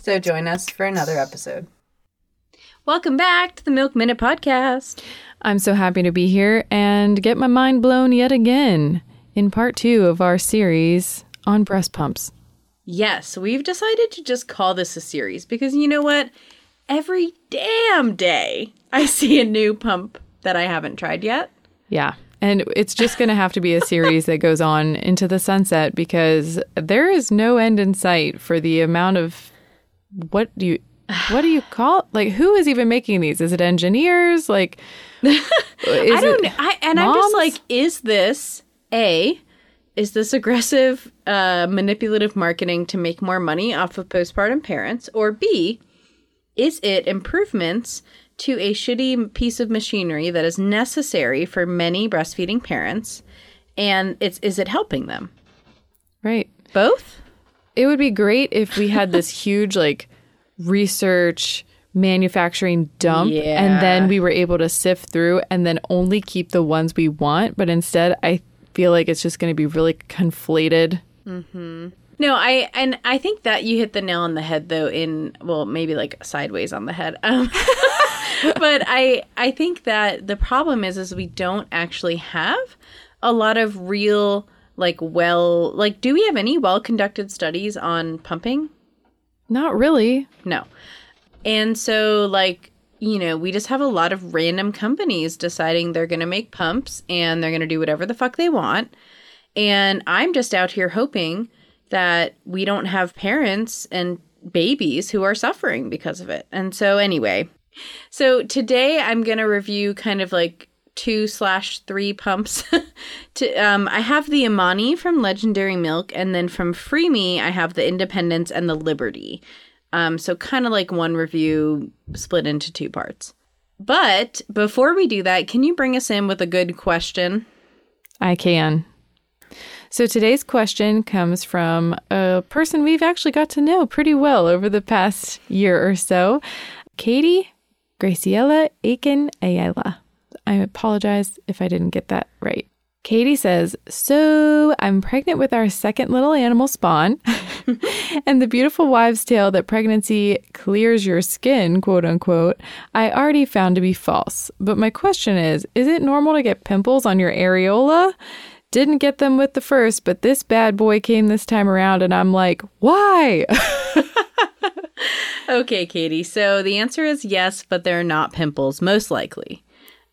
So join us for another episode. Welcome back to the Milk Minute Podcast. I'm so happy to be here and get my mind blown yet again in part two of our series on breast pumps. Yes, we've decided to just call this a series because you know what? Every damn day I see a new pump that I haven't tried yet. Yeah. And it's just going to have to be a series that goes on into the sunset because there is no end in sight for the amount of what do you what do you call like who is even making these? Is it engineers? Like I don't know. I, and I'm just moms? like, is this A, is this aggressive uh, manipulative marketing to make more money off of postpartum parents? Or B, is it improvements to a shitty piece of machinery that is necessary for many breastfeeding parents? And it's is it helping them? right. Both? It would be great if we had this huge like research manufacturing dump Yeah. and then we were able to sift through and then only keep the ones we want, but instead I feel like it's just going to be really conflated. mm-hmm. No, I and I think that you hit the nail on the head though in well maybe like sideways on the head. Um, but I I think that the problem is is we don't actually have a lot of real like well like do we have any well conducted studies on pumping? Not really. No. And so like you know, we just have a lot of random companies deciding they're going to make pumps and they're going to do whatever the fuck they want. And I'm just out here hoping that we don't have parents and babies who are suffering because of it. And so, anyway, so today I'm going to review kind of like two slash three pumps. to um, I have the Imani from Legendairy Milk, and then from Freemie, I have the Independence and the Liberty. Um, so kind of like one review split into two parts. But before we do that, can you bring us in with a good question? I can. So today's question comes from a person we've actually got to know pretty well over the past year or so, Katie Graciela Aiken Ayala. I apologize if I didn't get that right. Katie says, So I'm pregnant with our second little animal spawn, and the beautiful wives' tale that pregnancy clears your skin, quote unquote, I already found to be false. But my question is Is it normal to get pimples on your areola? Didn't get them with the first, but this bad boy came this time around, and I'm like, Why? Okay, Katie. So the answer is yes, but they're not pimples, most likely.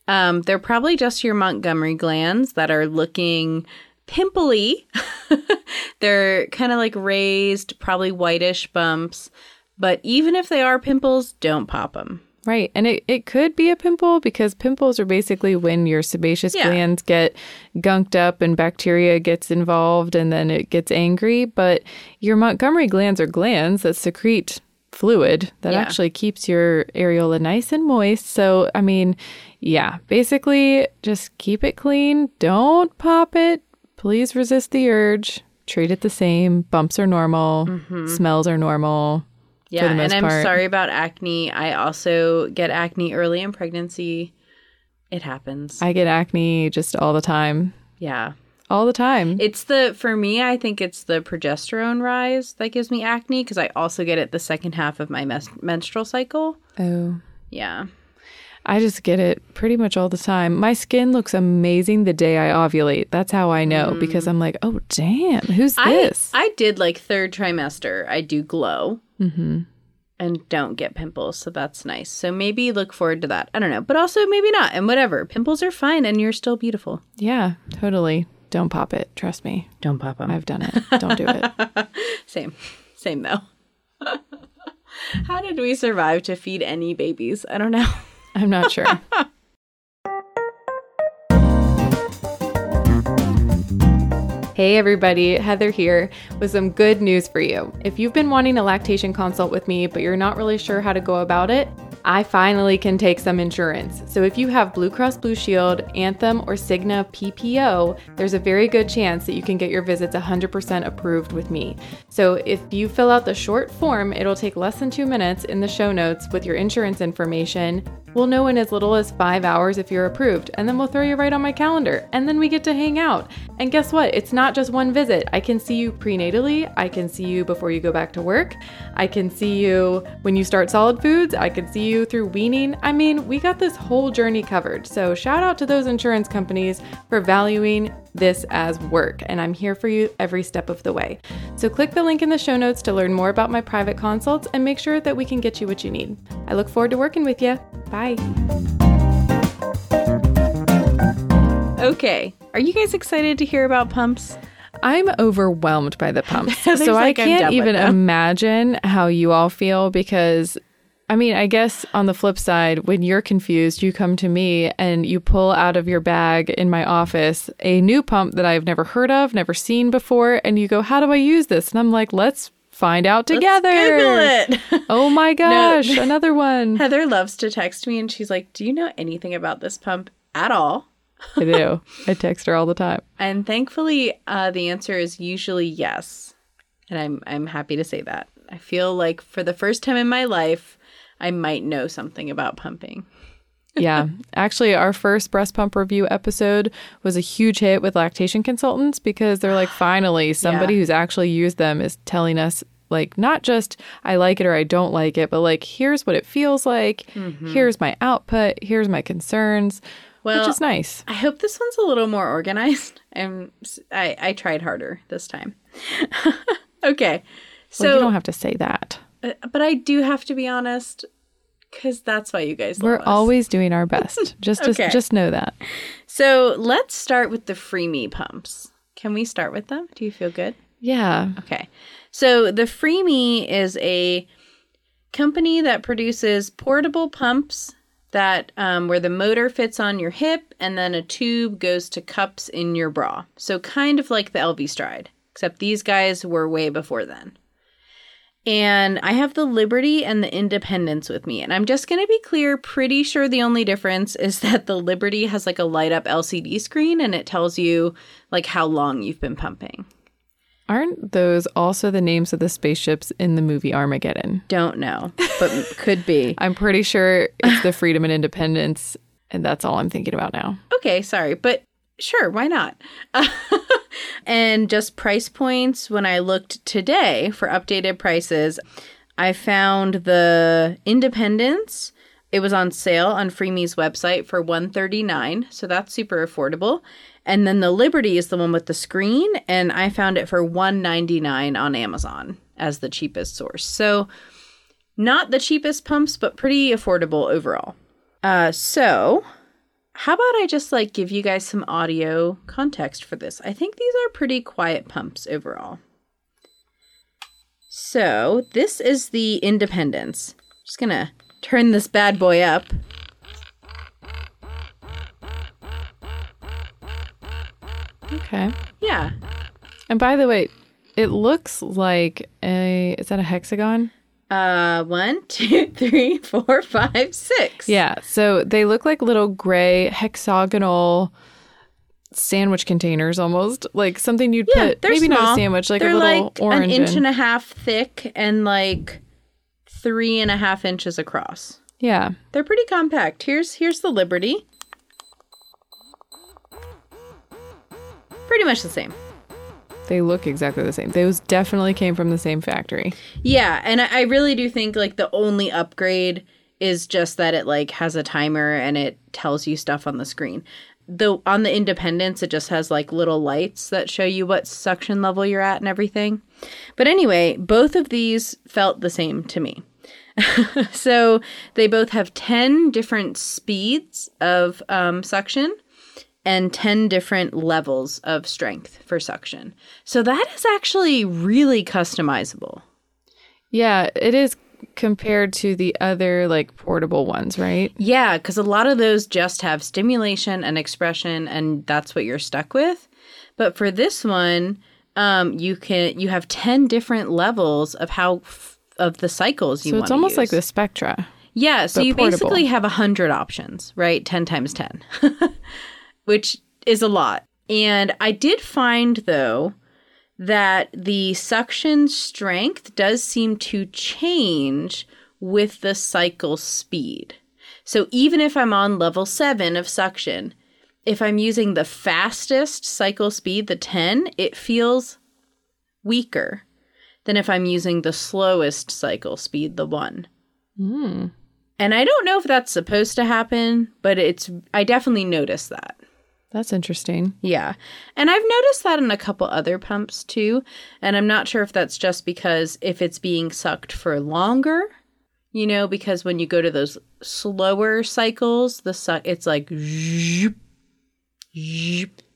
Um, they're probably just your Montgomery glands that are looking pimply. they're kind of like raised, probably whitish bumps. But even if they are pimples, don't pop them. Right. And it, it could be a pimple because pimples are basically when your sebaceous Yeah. glands get gunked up and bacteria gets involved and then it gets angry. But your Montgomery glands are glands that secrete fluid that Yeah. actually keeps your areola nice and moist. So, I mean, yeah, basically just keep it clean. Don't pop it. Please resist the urge. Treat it the same. Bumps are normal. Mm-hmm. Smells are normal. Yeah, and I'm part. sorry about acne. I also get acne early in pregnancy. It happens. I get acne just all the time. yeah. All the time. It's the for me, I think it's the progesterone rise that gives me acne because I also get it the second half of my mes- menstrual cycle. oh. Yeah. I just get it pretty much all the time. My skin looks amazing the day I ovulate. That's how I know because I'm like, oh, damn, who's this? I I did like third trimester. I do glow. Mm-hmm. And don't get pimples, so that's nice. So maybe look forward to that. I don't know, but also maybe not, and whatever. Pimples are fine, and you're still beautiful. yeah, totally. Don't pop it. Trust me. Don't pop them. I've done it. Don't do it. Same, same though. How did we survive to feed any babies? I don't know. I'm not sure. Hey everybody, Heather here with some good news for you. If you've been wanting a lactation consult with me, but you're not really sure how to go about it, I finally can take some insurance. So if you have Blue Cross Blue Shield, Anthem, or Cigna PPO, there's a very good chance that you can get your visits 100% approved with me. So if you fill out the short form, it'll take less than two minutes in the show notes with your insurance information. We'll know in as little as five hours if you're approved, and then we'll throw you right on my calendar, and then we get to hang out. And guess what? It's not just one visit. I can see you prenatally, I can see you before you go back to work, I can see you when you start solid foods, I can see you through weaning. I mean, we got this whole journey covered. So, shout out to those insurance companies for valuing this as work, and I'm here for you every step of the way. So, click the link in the show notes to learn more about my private consults and make sure that we can get you what you need. I look forward to working with you. Bye. Okay. Are you guys excited to hear about pumps? I'm overwhelmed by the pumps. So like, I can't even imagine how you all feel because I mean, I guess on the flip side, when you're confused, you come to me and you pull out of your bag in my office a new pump that I've never heard of, never seen before, and you go, "How do I use this?" And I'm like, "Let's find out together." Google it. Oh my gosh, another one. Heather loves to text me and she's like, Do you know anything about this pump at all? I do. I text her all the time. And thankfully, uh, the answer is usually yes. And I'm I'm happy to say that. I feel like for the first time in my life, I might know something about pumping. yeah. Actually, our first breast pump review episode was a huge hit with lactation consultants because they're like, finally, somebody Yeah. who's actually used them is telling us, like, not just I like it or I don't like it, but like, here's what it feels like. Mm-hmm. Here's my output. Here's my concerns, Well, which is nice. I hope this one's a little more organized. I'm I, I tried harder this time. okay. So well, you don't have to say that. Uh, but I do have to be honest, because that's why you guys. We're us. always doing our best. Just, Okay. just, just know that. So let's start with the Freemie pumps. Can we start with them? Do you feel good? Yeah. Okay. So the Freemie is a company that produces portable pumps that um, where the motor fits on your hip and then a tube goes to cups in your bra. So kind of like the Elvie Stride, except these guys were way before then. And I have the Liberty and the Independence with me. And I'm just going to be clear, pretty sure the only difference is that the Liberty has like a light up LCD screen and it tells you like how long you've been pumping. Aren't those also the names of the spaceships in the movie Armageddon? Don't know, but could be. I'm pretty sure it's the freedom and independence, and that's all I'm thinking about now. Okay, sorry, but sure, why not? and just price points, when I looked today for updated prices, I found the Independence. It was on sale on Freemie's website for 139 so that's super affordable. And then the Liberty is the one with the screen, and I found it for 199 on Amazon as the cheapest source. So not the cheapest pumps, but pretty affordable overall. Uh, so how about I just like give you guys some audio context for this? I think these are pretty quiet pumps overall. So, this is the Independence. Just gonna turn this bad boy up. Okay. Yeah. And by the way, it looks like a is that a hexagon? Uh, one, two, three, four, five, six. Yeah. So they look like little gray hexagonal sandwich containers almost. Like something you'd Yeah, put maybe not small. a sandwich, like they're a little like orange. an inch and- and a half thick and like three and a half inches across. yeah. They're pretty compact. Here's here's the Liberty. Pretty much the same. They look exactly the same. Those definitely came from the same factory. Yeah, and I, really do think like the only upgrade is just that it like has a timer and it tells you stuff on the screen. The on the Independence, it just has like little lights that show you what suction level you're at and everything. But anyway, both of these felt the same to me. so they both have 10 different speeds of um, suction and 10 different levels of strength for suction. So that is actually really customizable. Yeah, it is compared to the other like portable ones, right? Yeah, because a lot of those just have stimulation and expression, and that's what you're stuck with. But for this one, um, you can you have ten different levels of how f- of the cycles you So it's almost like the Spectra. Yeah, so you portable. basically have a hundred options, right? Ten times ten, which is a lot. And I did find though that the suction strength does seem to change with the cycle speed. So even if I'm on level seven of suction, if I'm using the fastest cycle speed, the 10, it feels weaker than if I'm using the slowest cycle speed, the 1. Hmm. And I don't know if that's supposed to happen, but it's I definitely noticed that. That's interesting. Yeah. And I've noticed that in a couple other pumps too. And I'm not sure if that's just because if it's being sucked for longer, you know, because when you go to those slower cycles, the suck it's like instead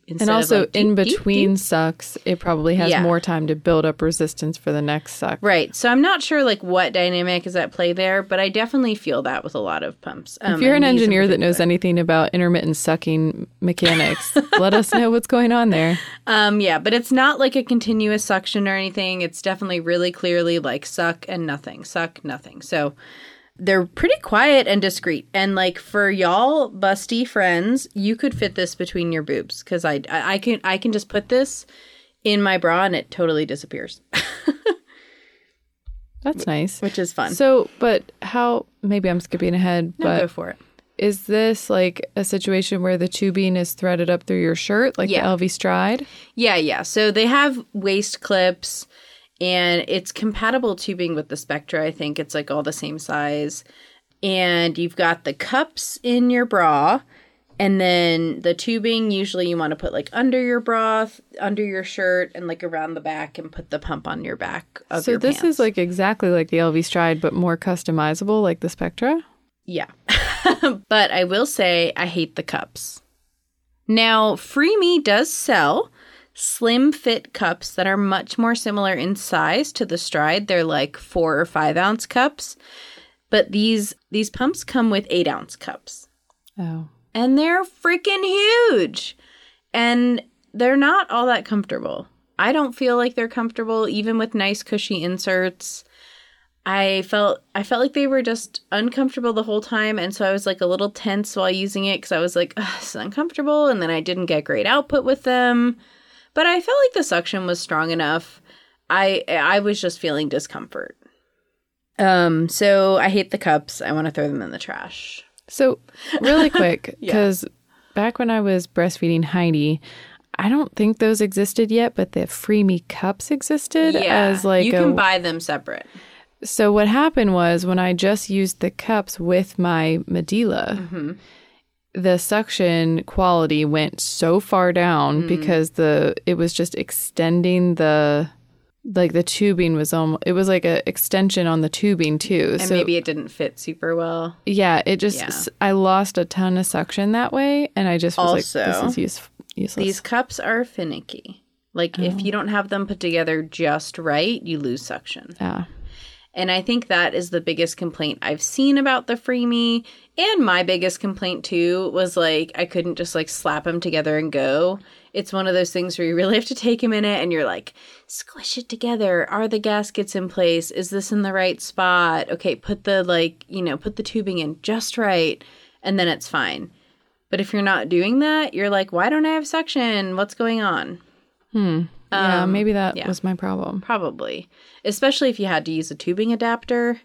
And also like, in deep, deep, between deep. sucks, it probably has Yeah. more time to build up resistance for the next suck. Right. So I'm not sure like what dynamic is at play there, but I definitely feel that with a lot of pumps. If Um, you're an and these in engineer that knows anything about intermittent sucking mechanics, let us know what's going on there. Um, yeah, but it's not like a continuous suction or anything. It's definitely really clearly like suck and nothing, suck, nothing. So they're pretty quiet and discreet. And like for y'all busty friends, you could fit this between your boobs because I, I I can I can just put this in my bra and it totally disappears, That's nice. which is fun. So, but how, maybe I'm skipping ahead, No, go but for it. is this like a situation where the tubing is threaded up through your shirt, like Yeah. the Elvie Stride? Yeah, yeah. So they have waist clips and it's compatible tubing with the Spectra. I think it's like all the same size. And you've got the cups in your bra. And then the tubing, usually you want to put like under your bra, under your shirt, and like around the back, and put the pump on your back of So your this pants. is like exactly like the Elvie Stride, but more customizable, like the Spectra. Yeah. but I will say I hate the cups. Now, Freemie does sell slim fit cups that are much more similar in size to the Stride. They're like four or five ounce cups. But these these pumps come with eight ounce cups. Oh. And they're freaking huge. And they're not all that comfortable. I don't feel like they're comfortable even with nice cushy inserts. I felt I felt like they were just uncomfortable the whole time and so I was like a little tense while using it cuz I was like "Ugh, it's uncomfortable and then I didn't get great output with them. But I felt like the suction was strong enough. I I was just feeling discomfort. Um so I hate the cups. I want to throw them in the trash. So, really quick, because back when I was breastfeeding Heidi, I don't think those existed yet, but the Freemie cups existed as like you a. can buy them separate. so what happened was when I just used the cups with my Medela, Mm-hmm. The suction quality went so far down Mm. because the it was just extending the like the tubing was almost it was like an extension on the tubing too. And so maybe it didn't fit super well. yeah, it just Yeah. I lost a ton of suction that way, and I just was Also, like, "This is use- useless." These cups are finicky. Like if you don't have them put together just right, you lose suction. yeah, And I think that is the biggest complaint I've seen about the Freemie. And my biggest complaint too was like I couldn't just like slap them together and go. It's one of those things where you really have to take a minute and you're like, squish it together. Are the gaskets in place? Is this in the right spot? Okay, put the like, you know, put the tubing in just right. And then it's fine. But if you're not doing that, you're like, why don't I have suction? What's going on? Hmm. Yeah, maybe that Um, yeah. was my problem. Probably. Especially if you had to use a tubing adapter.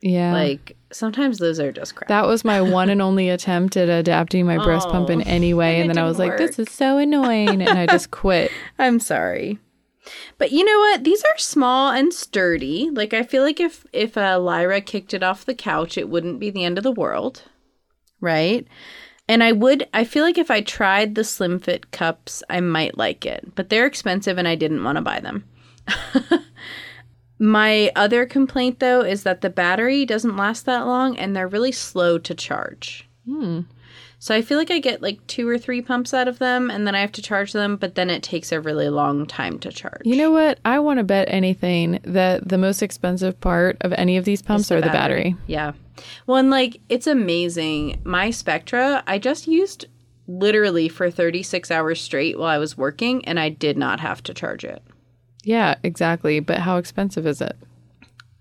Yeah, Like sometimes those are just crap. that was my one and only attempt at adapting my breast pump in any way, and, it then I was didn't like, "This is so annoying," and I just quit. I'm sorry. But you know what? These are small and sturdy. Like I feel like if if uh, Lyra kicked it off the couch, it wouldn't be the end of the world, right? And I would. I feel like if I tried the Slim Fit cups, I might like it. But they're expensive, and I didn't want to buy them. My other complaint, though, is that the battery doesn't last that long, and they're really slow to charge. Hmm. So I feel like I get like two or three pumps out of them and then I have to charge them, but then it takes a really long time to charge. You know what? I want to bet anything that the most expensive part of any of these pumps are the battery. Yeah. Well, and like it's amazing. My Spectra, I just used literally for 36 hours straight while I was working, and I did not have to charge it. Yeah, exactly. But how expensive is it?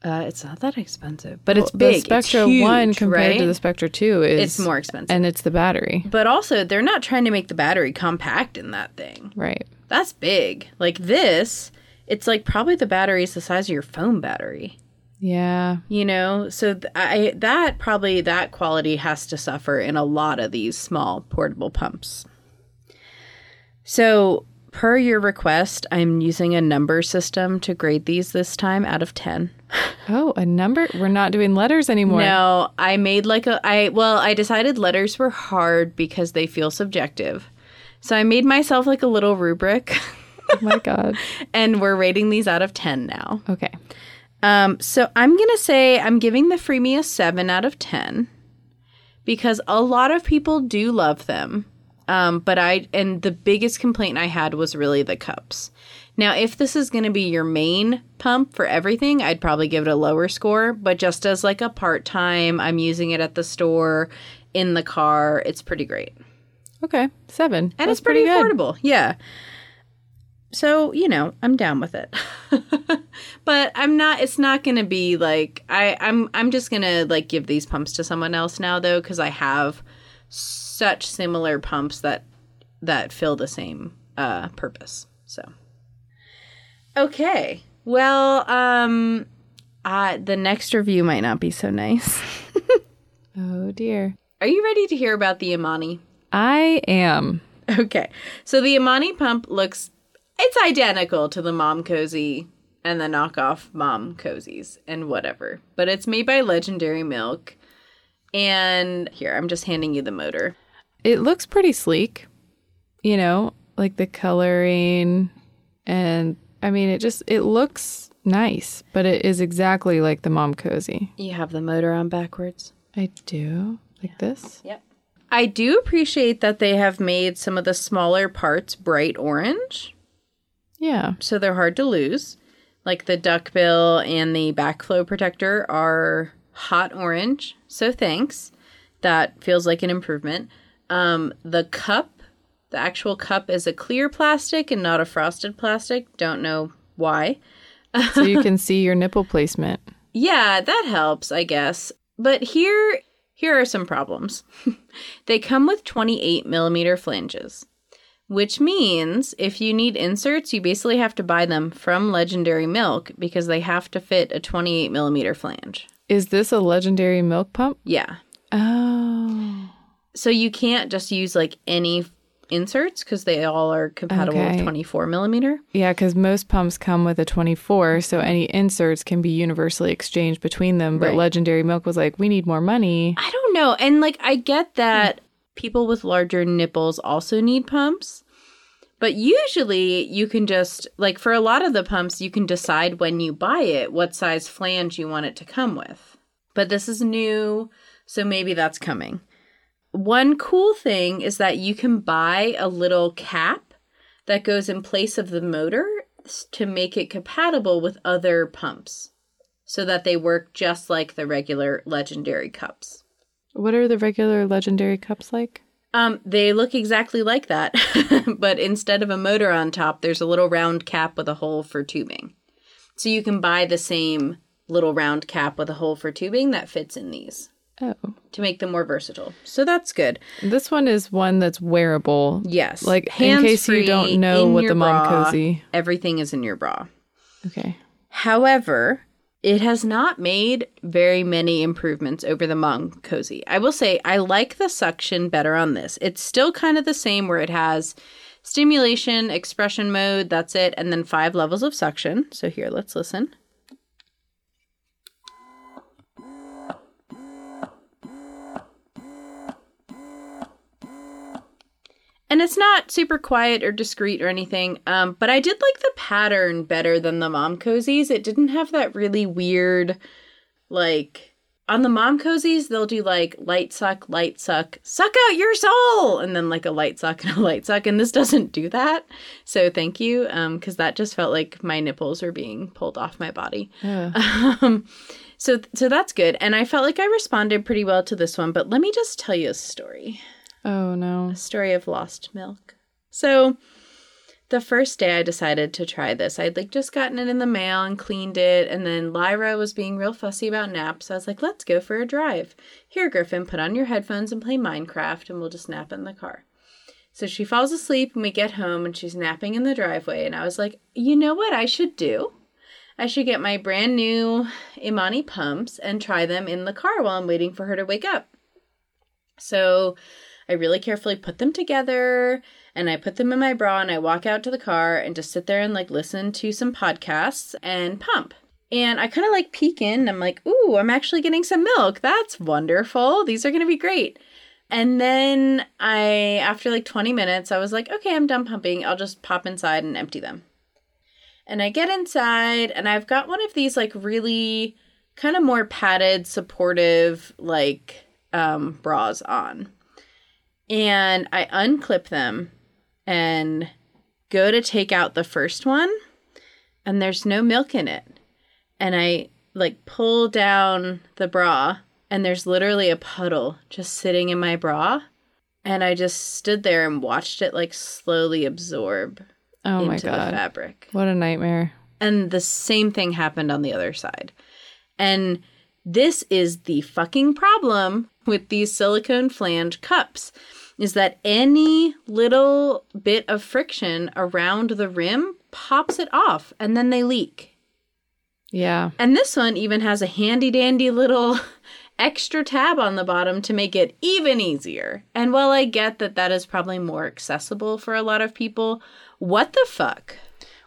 Uh, it's not that expensive, but it's big. The Spectra it's huge, 1 compared to the Spectra 2 is It's more expensive. and it's the battery. But also, they're not trying to make the battery compact in that thing. Right. That's big. Like this, it's like probably the battery is the size of your phone battery. Yeah. You know, so th- I that probably that quality has to suffer in a lot of these small portable pumps. So, per your request, I'm using a number system to grade these this time out of 10. Oh, a number? We're not doing letters anymore. No, I made like a I well, I decided letters were hard because they feel subjective. So I made myself like a little rubric Oh my god. and we're rating these out of 10 now. Okay. Um so I'm going to say I'm giving the Freemie a 7 out of 10 because a lot of people do love them. Um but I and the biggest complaint I had was really the cups. Now, if this is going to be your main pump for everything, I'd probably give it a lower score, but just as like a part-time, I'm using it at the store, in the car, it's pretty great. Okay. Seven. And That's it's pretty, good. affordable. Yeah. So, you know, I'm down with it. but I'm not it's not going to be like I I'm I'm just going to like give these pumps to someone else now though cuz I have such similar pumps that that fill the same uh purpose. So Okay. Well, um uh the next review might not be so nice. Oh dear. Are you ready to hear about the Imani? I am. Okay. So the Imani pump looks it's identical to the Momcozy and the knockoff Momcozies and whatever. But it's made by Legendairy Milk. And here, I'm just handing you the motor. It looks pretty sleek. You know, like the coloring and I mean it just it looks nice, but it is exactly like the Momcozy. You have the motor on backwards. I do. Like this? Yep. I do appreciate that they have made some of the smaller parts bright orange, Yeah. so they're hard to lose. Like the duckbill and the backflow protector are hot orange, so thanks. That feels like an improvement. Um, the cup, the actual cup is a clear plastic and not a frosted plastic. Don't know why. So you can see your nipple placement. Yeah, that helps, I guess. But here, here are some problems. they come with 28 millimeter flanges, which means if you need inserts, you basically have to buy them from Legendairy Milk because they have to fit a 28 millimeter flange. Is this a Legendairy Milk pump? Yeah. Oh. So you can't just use like any inserts because they all are compatible Okay. with 24 millimeter. Yeah, because most pumps come with a 24, so any inserts can be universally exchanged between them. But Right. Legendairy Milk was like, we need more money. I don't know. And like I get that people with larger nipples also need pumps. But usually you can just like for a lot of the pumps you can decide when you buy it what size flange you want it to come with. But this is new, so maybe that's coming. One cool thing is that you can buy a little cap that goes in place of the motor to make it compatible with other pumps so that they work just like the regular Legendairy cups. What are the regular Legendairy cups like? Um, they look exactly like that, but instead of a motor on top, there's a little round cap with a hole for tubing. So you can buy the same little round cap with a hole for tubing that fits in these Oh. to make them more versatile. So that's good. This one is one that's wearable. Yes. Like, in case you don't know what the Mom bra. Cozy- Everything is in your bra. Okay. However, it has not made very many improvements over the Mom Cozy. I will say I like the suction better on this. It's still kind of the same where it has stimulation, expression mode, that's it, and then five levels of suction. So here, let's listen. And it's not super quiet or discreet or anything, um, but I did like the pattern better than the Momcozies. It didn't have that really weird, like, on the Momcozies, they'll do like light suck, light suck, suck out your soul, and then like a light suck and a light suck. And this doesn't do that. So thank you, because that just felt like my nipples were being pulled off my body. Um, so so that's good, and I felt like I responded pretty well to this one. But let me just tell you a story. Oh no. A story of lost milk. So the first day I decided to try this, I'd like just gotten it in the mail and cleaned it, and then Lyra was being real fussy about naps. So I was like, let's go for a drive. Here, Griffin, put on your headphones and play Minecraft, and we'll just nap in the car. So she falls asleep, and we get home, and she's napping in the driveway. And I was like, you know what I should do? I should get my brand new Imani pumps and try them in the car while I'm waiting for her to wake up. So I really carefully put them together and I put them in my bra and I walk out to the car and just sit there and like listen to some podcasts and pump. And I kind of like peek in. And I'm like, ooh, I'm actually getting some milk. That's wonderful. These are going to be great. And then I, after like 20 minutes, I was like, okay, I'm done pumping. I'll just pop inside and empty them. And I get inside and I've got one of these like really kind of more padded, supportive, like um, bras on. And I unclip them and go to take out the first one and there's no milk in it. And I like pull down the bra and there's literally a puddle just sitting in my bra. And I just stood there and watched it like slowly absorb Oh my into the god. fabric. What a nightmare. And the same thing happened on the other side. And this is the fucking problem with these silicone flange cups is that any little bit of friction around the rim pops it off and then they leak. Yeah. And this one even has a handy dandy little extra tab on the bottom to make it even easier. And while I get that that is probably more accessible for a lot of people, what the fuck?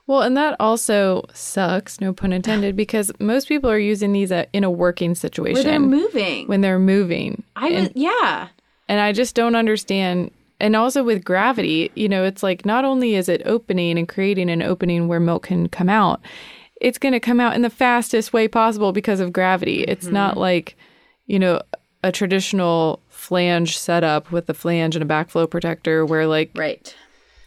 Well, and that also sucks, no pun intended, because most people are using these in a working situation they're moving. when they're moving. I and, was, yeah. And I just don't understand. And also with gravity, you know, it's like not only is it opening and creating an opening where milk can come out, it's going to come out in the fastest way possible because of gravity. It's Mm-hmm. not like, you know, a traditional flange setup with the flange and a backflow protector where like Right.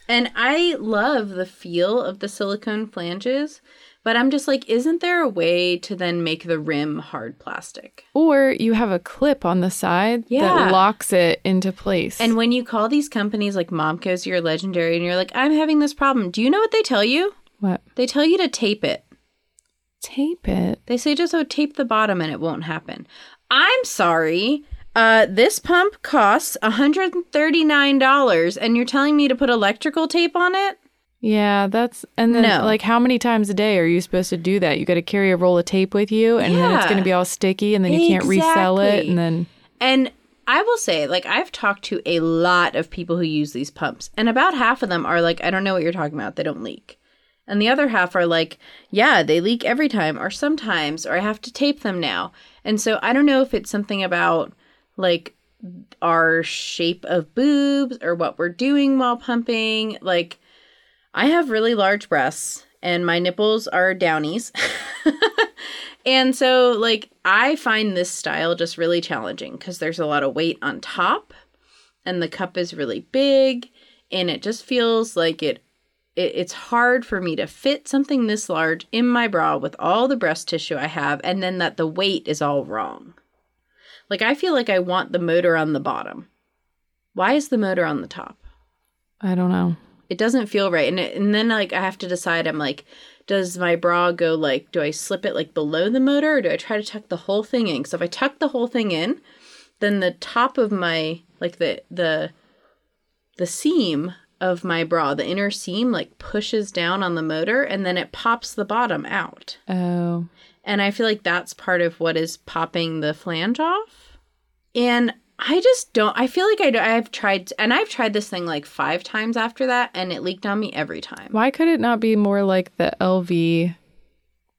And I love the feel of the silicone flanges, but I'm just like, isn't there a way to then make the rim hard plastic? Or you have a clip on the side Yeah. that locks it into place. And when you call these companies like Momco's, you're legendary, and you're like, I'm having this problem. Do you know what they tell you? what? They tell you to tape it. Tape it. They say just oh, tape the bottom and it won't happen. I'm sorry. Uh, this pump costs $139, and you're telling me to put electrical tape on it? Yeah, that's and then No. like how many times a day are you supposed to do that? You got to carry a roll of tape with you, and then it's going to be all sticky, and then you can't resell it, and then And I will say, like, I've talked to a lot of people who use these pumps, and about half of them are like, I don't know what you're talking about. They don't leak. And the other half are like, yeah, they leak every time, or sometimes, or I have to tape them now. And so I don't know if it's something about like our shape of boobs or what we're doing while pumping. Like, I have really large breasts, and my nipples are downies. And so, like, I find this style just really challenging because there's a lot of weight on top, and the cup is really big, and it just feels like it, it. It's hard for me to fit something this large in my bra with all the breast tissue I have, and then that the weight is all wrong. Like, I feel like I want the motor on the bottom. Why is the motor on the top? I don't know. It doesn't feel right. And it, and then like I have to decide I'm like does my bra go like do I slip it like below the motor or do I try to tuck the whole thing in? Cuz if I tuck the whole thing in then the top of my like the the the seam of my bra the inner seam like pushes down on the motor and then it pops the bottom out. Oh, and I feel like that's part of what is popping the flange off. And I just don't. I feel like I I've tried, and I've tried this thing like five times after that, and it leaked on me every time. why could it not be more like the Elvie,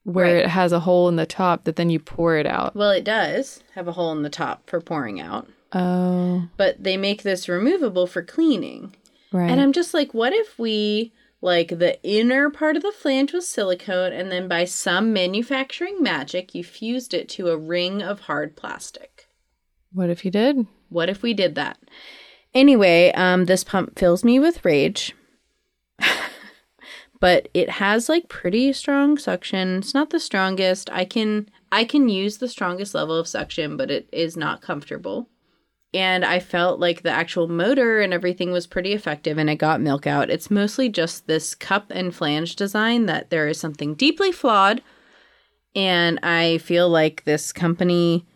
where Right. it has a hole in the top that then you pour it out? Well, it does have a hole in the top for pouring out, Oh, but they make this removable for cleaning. right. And I'm just like, what if we like the inner part of the flange was silicone, and then by some manufacturing magic, you fused it to a ring of hard plastic? What if you did? What if we did that? Anyway, um, this pump fills me with rage. but it has like pretty strong suction. It's not the strongest. I can I can use the strongest level of suction, but it is not comfortable. and I felt like the actual motor and everything was pretty effective and it got milk out. It's mostly just this cup and flange design that there is something deeply flawed. And I feel like this company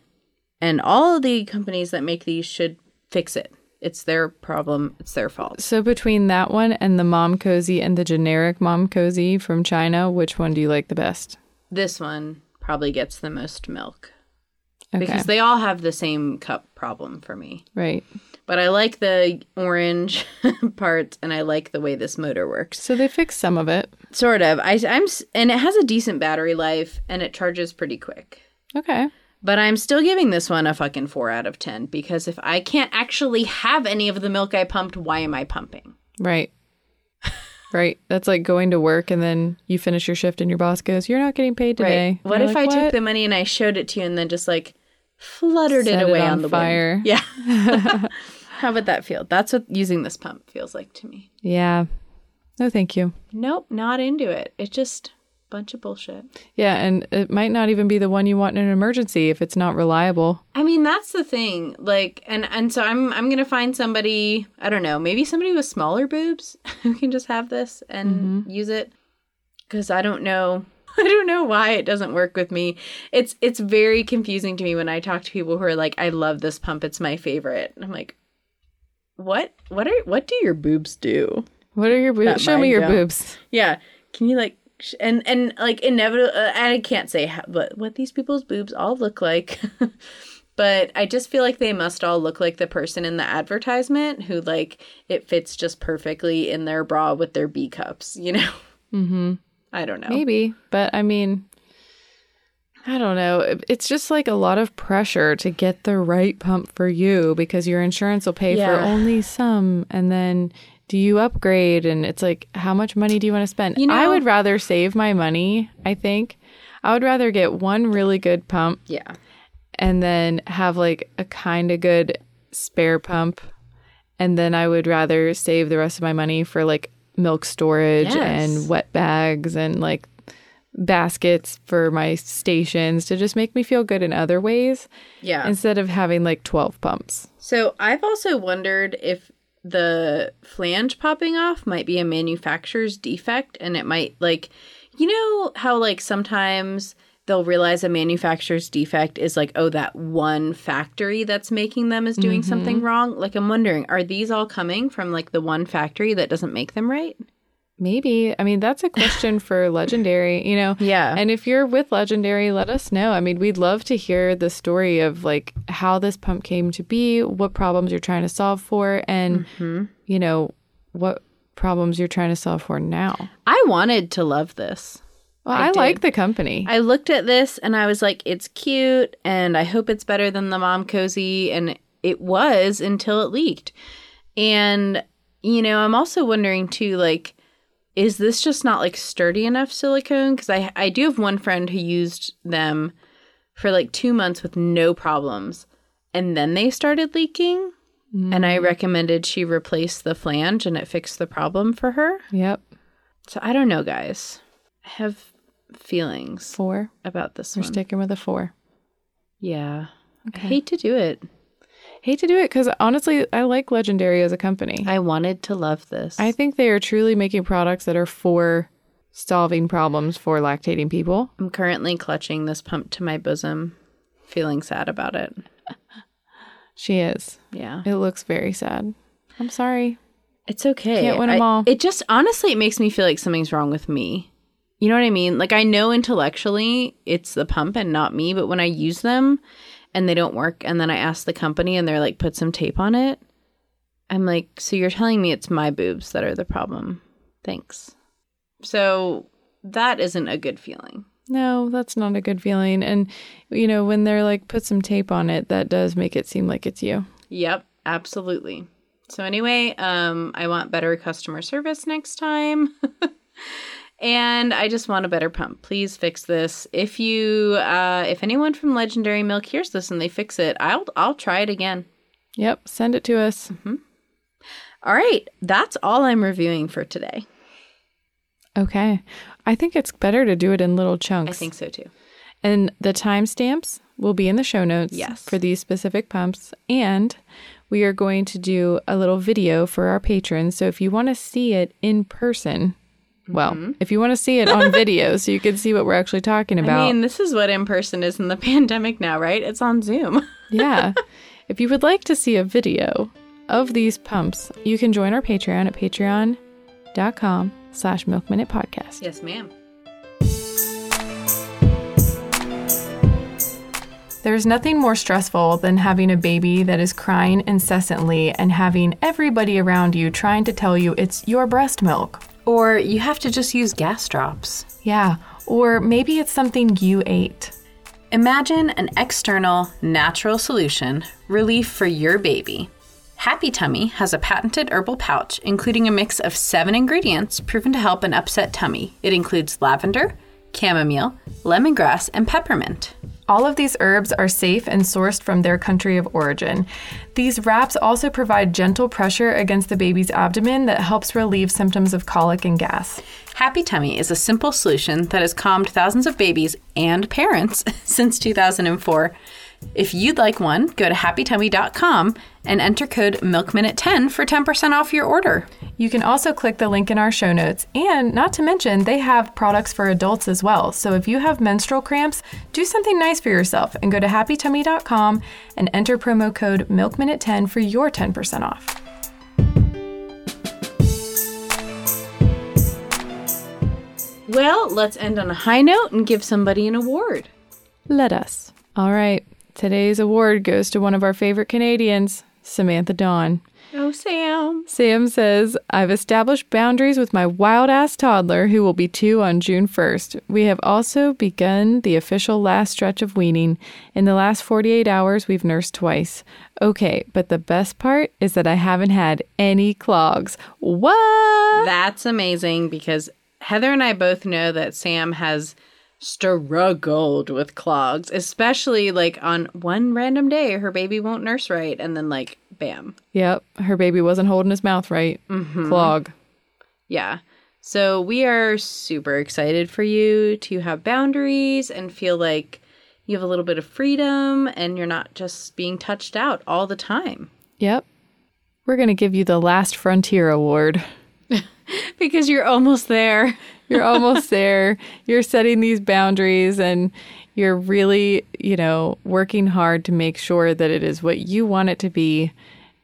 and all of the companies that make these should fix it. It's their problem, it's their fault. So between that one and the Momcozy and the generic Momcozy from China, which one do you like the best? This one probably gets the most milk Okay. because they all have the same cup problem for me. right. But I like the orange parts and I like the way this motor works. So they fixed some of it. Sort of. I, I'm, and it has a decent battery life and it charges pretty quick. Okay. But I'm still giving this one a fucking four out of 10 because if I can't actually have any of the milk I pumped, why am I pumping? Right. right. That's like going to work and then you finish your shift and your boss goes, You're not getting paid today. What if like, I took the money and I showed it to you and then just like fluttered Set it it away on on, the fire. wind? Yeah. How would that feel? That's what using this pump feels like to me. Yeah. No, thank you. Nope, not into it. It just bunch of bullshit. Yeah, and it might not even be the one you want in an emergency if it's not reliable. I mean, that's the thing. Like, and and so I'm I'm gonna find somebody. I don't know, maybe somebody with smaller boobs who can just have this and mm-hmm. use it. Because I don't know. I don't know why it doesn't work with me. It's it's very confusing to me when I talk to people who are like, "I love this pump. It's my favorite." And I'm like, "What? What are what do your boobs do?" What are your boobs? Show me your don't. boobs. Yeah. Can you like and and like inevitable uh, I can't say how, but what these people's boobs all look like. but I just feel like they must all look like the person in the advertisement who like it fits just perfectly in their bra with their B cups, you know. Mhm. I don't know. Maybe, but I mean, I don't know. It's just like a lot of pressure to get the right pump for you because your insurance will pay for only some. And then do you upgrade? And it's like, how much money do you want to spend? You know, I would rather save my money, I think. I would rather get one really good pump Yeah. and then have like a kind of good spare pump. And then I would rather save the rest of my money for like milk storage Yes. and wet bags and like baskets for my stations to just make me feel good in other ways Yeah. instead of having like 12 pumps. So I've also wondered if the flange popping off might be a manufacturer's defect and it might like you know how like sometimes they'll realize a manufacturer's defect is like oh that one factory that's making them is doing mm-hmm. something wrong? Like i'm wondering are these all coming from like the one factory that doesn't make them right Maybe. I mean, that's a question for Legendairy, you know? Yeah. And if you're with Legendairy, let us know. I mean, we'd love to hear the story of like how this pump came to be, what problems you're trying to solve for, and, mm-hmm. you know, what problems you're trying to solve for now. i wanted to love this Well, I I, like the company. I looked at this and I was like, it's cute and I hope it's better than the Momcozy. And it was until it leaked. And, you know, I'm also wondering too, like, is this just not like sturdy enough silicone? Because I, I do have one friend who used them for like two months with no problems. And then they started leaking. And I mm. recommended she replace the flange and it fixed the problem for her. yep. So I don't know, guys. I have feelings Four. about this We're one. sticking with a four. Yeah. I hate to do it. Hate to do it because honestly, I like Legendairy as a company. I wanted to love this. I think they are truly making products that are for solving problems for lactating people. I'm currently clutching this pump to my bosom, feeling sad about it. She is. Yeah. It looks very sad. I'm sorry. It's okay. Can't win 'em I- all. It just honestly it makes me feel like something's wrong with me. You know what I mean? Like I know intellectually it's the pump and not me, but when I use them and they don't work and then I ask the company and they're like put some tape on it, I'm like, "So you're telling me it's my boobs that are the problem?" Thanks. So that isn't a good feeling. No, that's not a good feeling. And, you know, when they're like, put some tape on it, that does make it seem like it's you. Yep, absolutely. So anyway, um, I want better customer service next time. and I just want a better pump. Please fix this. If you uh if anyone from Legendairy Milk hears this and they fix it, I'll I'll try it again. Yep. Send it to us. All right, that's all I'm reviewing for today. Okay. I think it's better to do it in little chunks. I think so too. And the timestamps will be in the show notes Yes. for these specific pumps. And we are going to do a little video for our patrons. So if you want to see it in person, well, Mm-hmm. if you want to see it on video so you can see what we're actually talking about. I mean, this is what in person is in the pandemic now, right? It's on Zoom. yeah. If you would like to see a video of these pumps, you can join our Patreon at patreon.com slash milk minute podcast. yes, ma'am. There's nothing more stressful than having a baby that is crying incessantly and having everybody around you trying to tell you it's your breast milk. Or you have to just use gas drops. Yeah, or maybe it's something you ate. Imagine an external, natural solution, relief for your baby. HappiTummi has a patented herbal pouch, including a mix of seven ingredients proven to help an upset tummy. It includes lavender, chamomile, lemongrass, and peppermint. All of these herbs are safe and sourced from their country of origin. These wraps also provide gentle pressure against the baby's abdomen that helps relieve symptoms of colic and gas. HappiTummi is a simple solution that has calmed thousands of babies and parents since 2004. If you'd like one, go to happitummi.com and enter code MILKMINUTE10 for 10% off your order. You can also click the link in our show notes. And not to mention, they have products for adults as well. So if you have menstrual cramps, do something nice for yourself and go to happitummi.com and enter promo code MILKMINUTE10 for your 10% off. Well, let's end on a high note and give somebody an award. Let us. All right. Today's award goes to one of our favorite Canadians, Samantha Dawn. Oh, Sam. Sam says, I've established boundaries with my wild ass toddler who will be two on June 1st. We have also begun the official last stretch of weaning. In the last 48 hours, we've nursed twice. Okay, but the best part is that I haven't had any clogs. What? That's amazing because Heather and I both know that Sam has struggled with clogs, especially like on one random day her baby won't nurse right and then like bam. Yep, her baby wasn't holding his mouth right. Mm-hmm. Clog. Yeah. So we are super excited for you to have boundaries and feel like you have a little bit of freedom and you're not just being touched out all the time. Yep. We're going to give you the Last Frontier Award. Because you're almost there. You're almost there. You're setting these boundaries and you're really, you know, working hard to make sure that it is what you want it to be.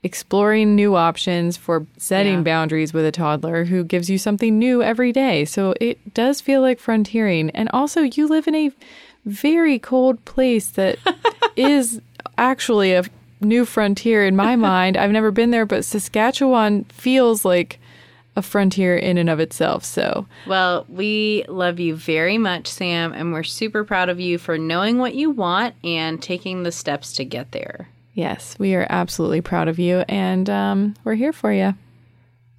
Exploring new options for setting Yeah. boundaries with a toddler who gives you something new every day. So it does feel like frontiering. And also, you live in a very cold place that is actually a new frontier in my mind. I've never been there, but Saskatchewan feels like a frontier in and of itself. So Well, we love you very much, Sam, and we're super proud of you for knowing what you want and taking the steps to get there. Yes, we are absolutely proud of you, and um, we're here for you.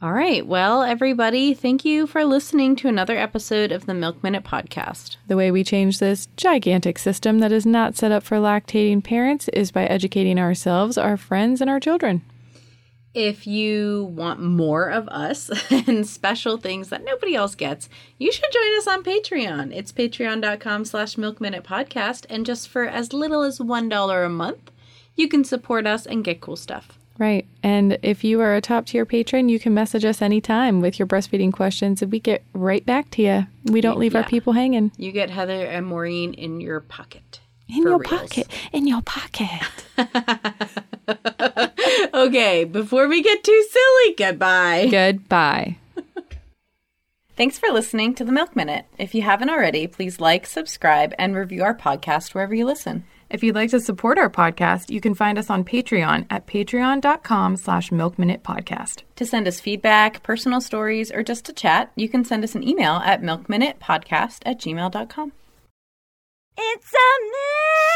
All right. Well, everybody, thank you for listening to another episode of the Milk Minute Podcast. The way we change this gigantic system that is not set up for lactating parents is by educating ourselves, our friends, and our children. If you want more of us and special things that nobody else gets, you should join us on Patreon. It's patreon.com slash milkminute podcast. And just for as little as $1 a month, you can support us and get cool stuff. Right. And if you are a top tier patron, you can message us anytime with your breastfeeding questions, and we get right back to you. We don't leave our people hanging. You get Heather and Maureen in your pocket. In your reals. pocket. In your pocket. Okay, before we get too silly, goodbye. Goodbye. Thanks for listening to the Milk Minute. If you haven't already, please like, subscribe, and review our podcast wherever you listen. If you'd like to support our podcast, you can find us on Patreon at patreon.com slash milkminutepodcast. To send us feedback, personal stories, or just to chat, you can send us an email at milkminutepodcast at gmail.com. It's a myth!